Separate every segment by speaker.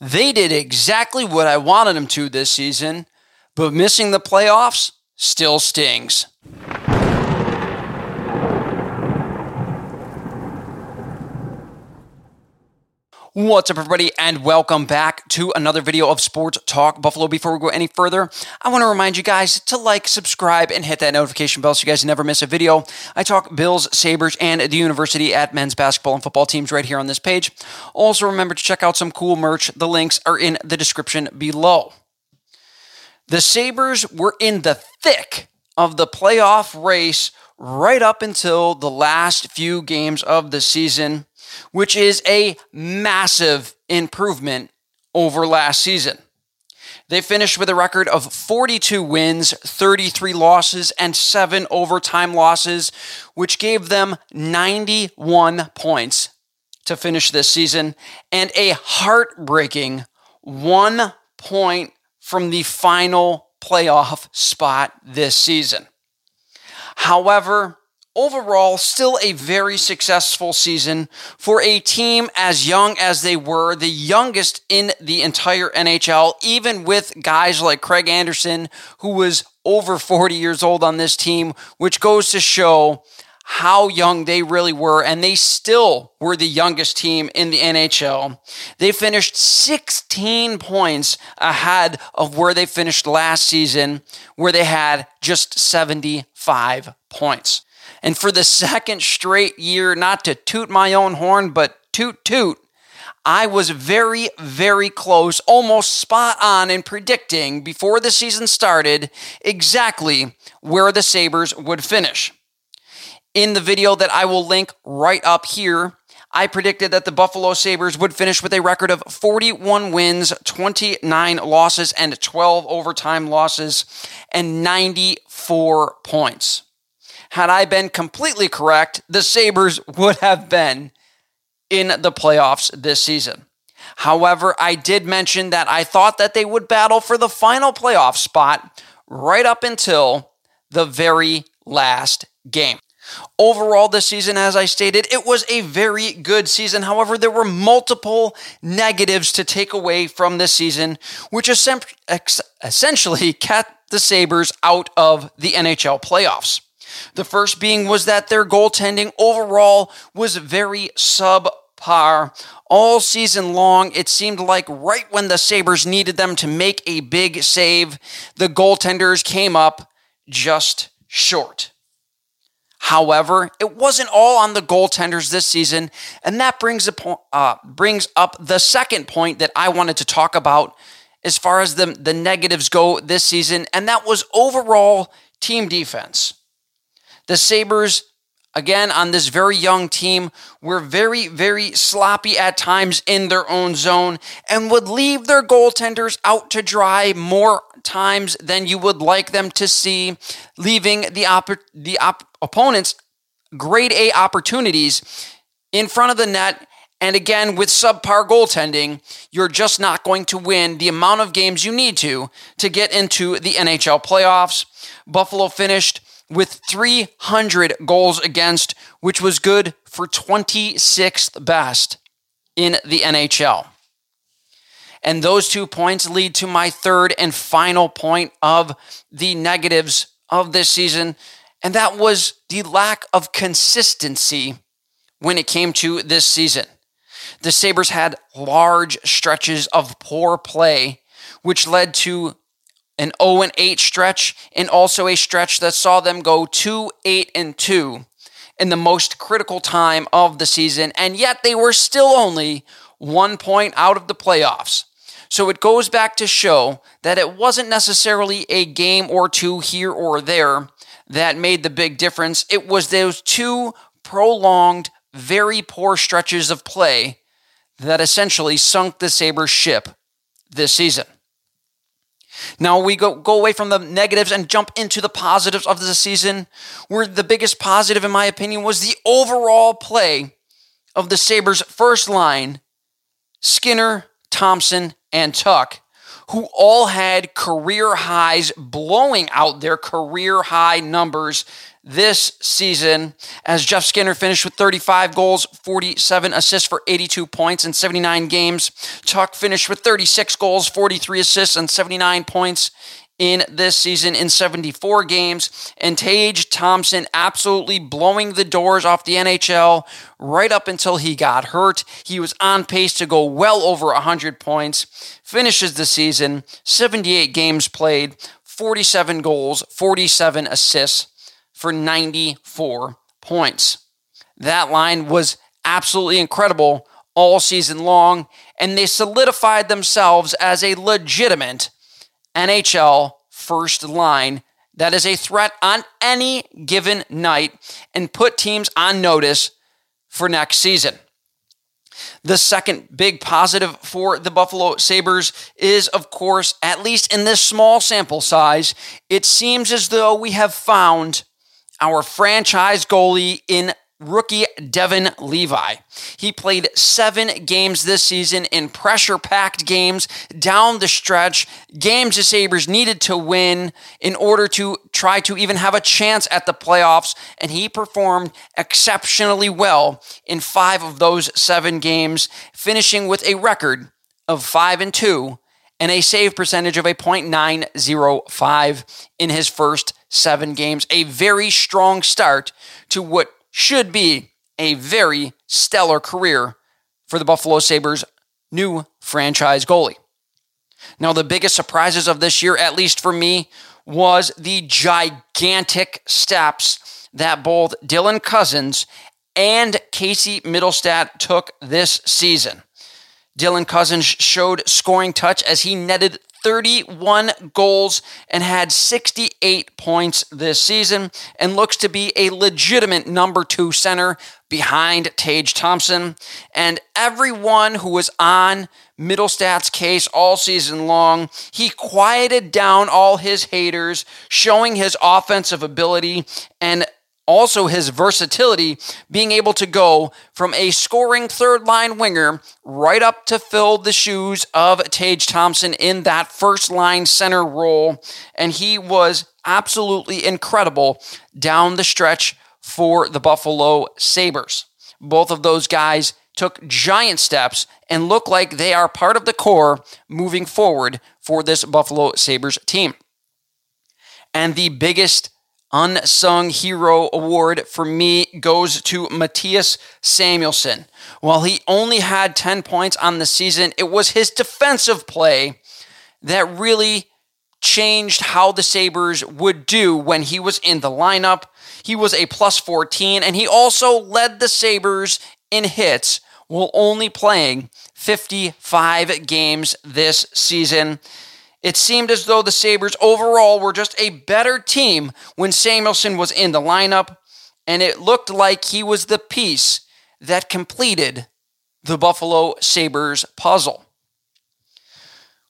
Speaker 1: They did exactly what I wanted them to this season, but missing the playoffs still stings. What's up, everybody, and welcome back to another video of Sports Talk Buffalo. Before we go any further, I want to remind you guys to like, subscribe, and hit that notification bell so you guys never miss a video. I talk Bills, Sabres, and the university at men's basketball and football teams right here on this page. Also, remember to check out some cool merch. The links are in the description below. The Sabres were in the thick of the playoff race right up until the last few games of the season which is a massive improvement over last season. They finished with a record of 42 wins, 33 losses, and 7 overtime losses, which gave them 91 points to finish this season and a heartbreaking one point from the final playoff spot this season. However, overall, still a very successful season for a team as young as they were, the youngest in the entire NHL, even with guys like Craig Anderson, who was over 40 years old on this team, which goes to show how young they really were, and they still were the youngest team in the NHL. They finished 16 points ahead of where they finished last season, where they had just 75 points. And for the second straight year, not to toot my own horn, but toot toot, I was very, very close, almost spot on in predicting before the season started exactly where the Sabres would finish. In the video that I will link right up here, I predicted that the Buffalo Sabres would finish with a record of 41 wins, 29 losses, and 12 overtime losses, and 94 points. Had I been completely correct, the Sabres would have been in the playoffs this season. However, I did mention that I thought that they would battle for the final playoff spot right up until the very last game. Overall, this season, as I stated, it was a very good season. However, there were multiple negatives to take away from this season, which essentially kept the Sabres out of the NHL playoffs. The first being was that their goaltending overall was very subpar. All season long, it seemed like right when the Sabres needed them to make a big save, the goaltenders came up just short. However, it wasn't all on the goaltenders this season, and that brings, uh, brings up the second point that I wanted to talk about as far as the, the negatives go this season, and that was overall team defense. The Sabres, again, on this very young team, were very, very sloppy at times in their own zone and would leave their goaltenders out to dry more times than you would like them to see, leaving the, op- the op- opponents grade A opportunities in front of the net and again, with subpar goaltending, you're just not going to win the amount of games you need to to get into the NHL playoffs. Buffalo finished with 300 goals against, which was good for 26th best in the NHL. And those two points lead to my third and final point of the negatives of this season, and that was the lack of consistency when it came to this season. The Sabres had large stretches of poor play, which led to an 0 and 8 stretch, and also a stretch that saw them go 2 8 and 2 in the most critical time of the season, and yet they were still only one point out of the playoffs. So it goes back to show that it wasn't necessarily a game or two here or there that made the big difference. It was those two prolonged, very poor stretches of play that essentially sunk the Sabres ship this season. Now we go, go away from the negatives and jump into the positives of the season, where the biggest positive, in my opinion, was the overall play of the Sabres' first line Skinner, Thompson, and Tuch, who all had career highs, blowing out their career high numbers this season as Jeff Skinner finished with 35 goals, 47 assists for 82 points in 79 games. Tuch finished with 36 goals, 43 assists, and 79 points in this season in 74 games. And Tage Thompson absolutely blowing the doors off the NHL right up until he got hurt. He was on pace to go well over 100 points. Finishes the season, 78 games played, 47 goals, 47 assists for 94 points. That line was absolutely incredible all season long, and they solidified themselves as a legitimate NHL first line that is a threat on any given night and put teams on notice for next season. The second big positive for the Buffalo Sabres is, of course, at least in this small sample size, it seems as though we have found our franchise goalie in rookie Devon Levi. He played seven games this season in pressure packed games down the stretch, games the Sabres needed to win in order to try to even have a chance at the playoffs, and he performed exceptionally well in five of those seven games, finishing with a record of five and two and a save percentage of a .905 in his first seven games. A very strong start to what should be a very stellar career for the Buffalo Sabres' new franchise goalie. Now, the biggest surprises of this year, at least for me, was the gigantic steps that both Dylan Cozens and Casey Mittelstadt took this season. Dylan Cozens showed scoring touch as he netted 31 goals and had 68 points this season and looks to be a legitimate number two center behind Tage Thompson. And everyone who was on Mittelstadt's case all season long, he quieted down all his haters, showing his offensive ability and also, his versatility, being able to go from a scoring third line winger right up to fill the shoes of Tage Thompson in that first line center role. And he was absolutely incredible down the stretch for the Buffalo Sabres. Both of those guys took giant steps and look like they are part of the core moving forward for this Buffalo Sabres team. And the biggest Unsung Hero Award for me goes to Mattias Samuelsson. While he only had 10 points on the season, it was his defensive play that really changed how the Sabres would do when he was in the lineup. He was a plus 14, and he also led the Sabres in hits while only playing 55 games this season. It seemed as though the Sabres overall were just a better team when Samuelsson was in the lineup, and it looked like he was the piece that completed the Buffalo Sabres puzzle.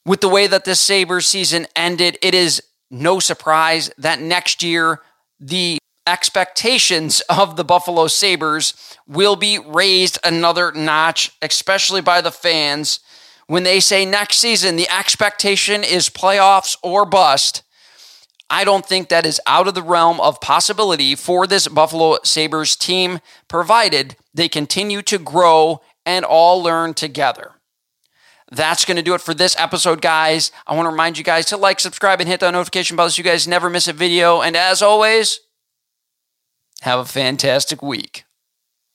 Speaker 1: With the way that this Sabres season ended, it is no surprise that next year the expectations of the Buffalo Sabres will be raised another notch, especially by the fans when they say next season the expectation is playoffs or bust, I don't think that is out of the realm of possibility for this Buffalo Sabres team, provided they continue to grow and all learn together. That's going to do it for this episode, guys. I want to remind you guys to like, subscribe, and hit that notification bell so you guys never miss a video. And as always, have a fantastic week.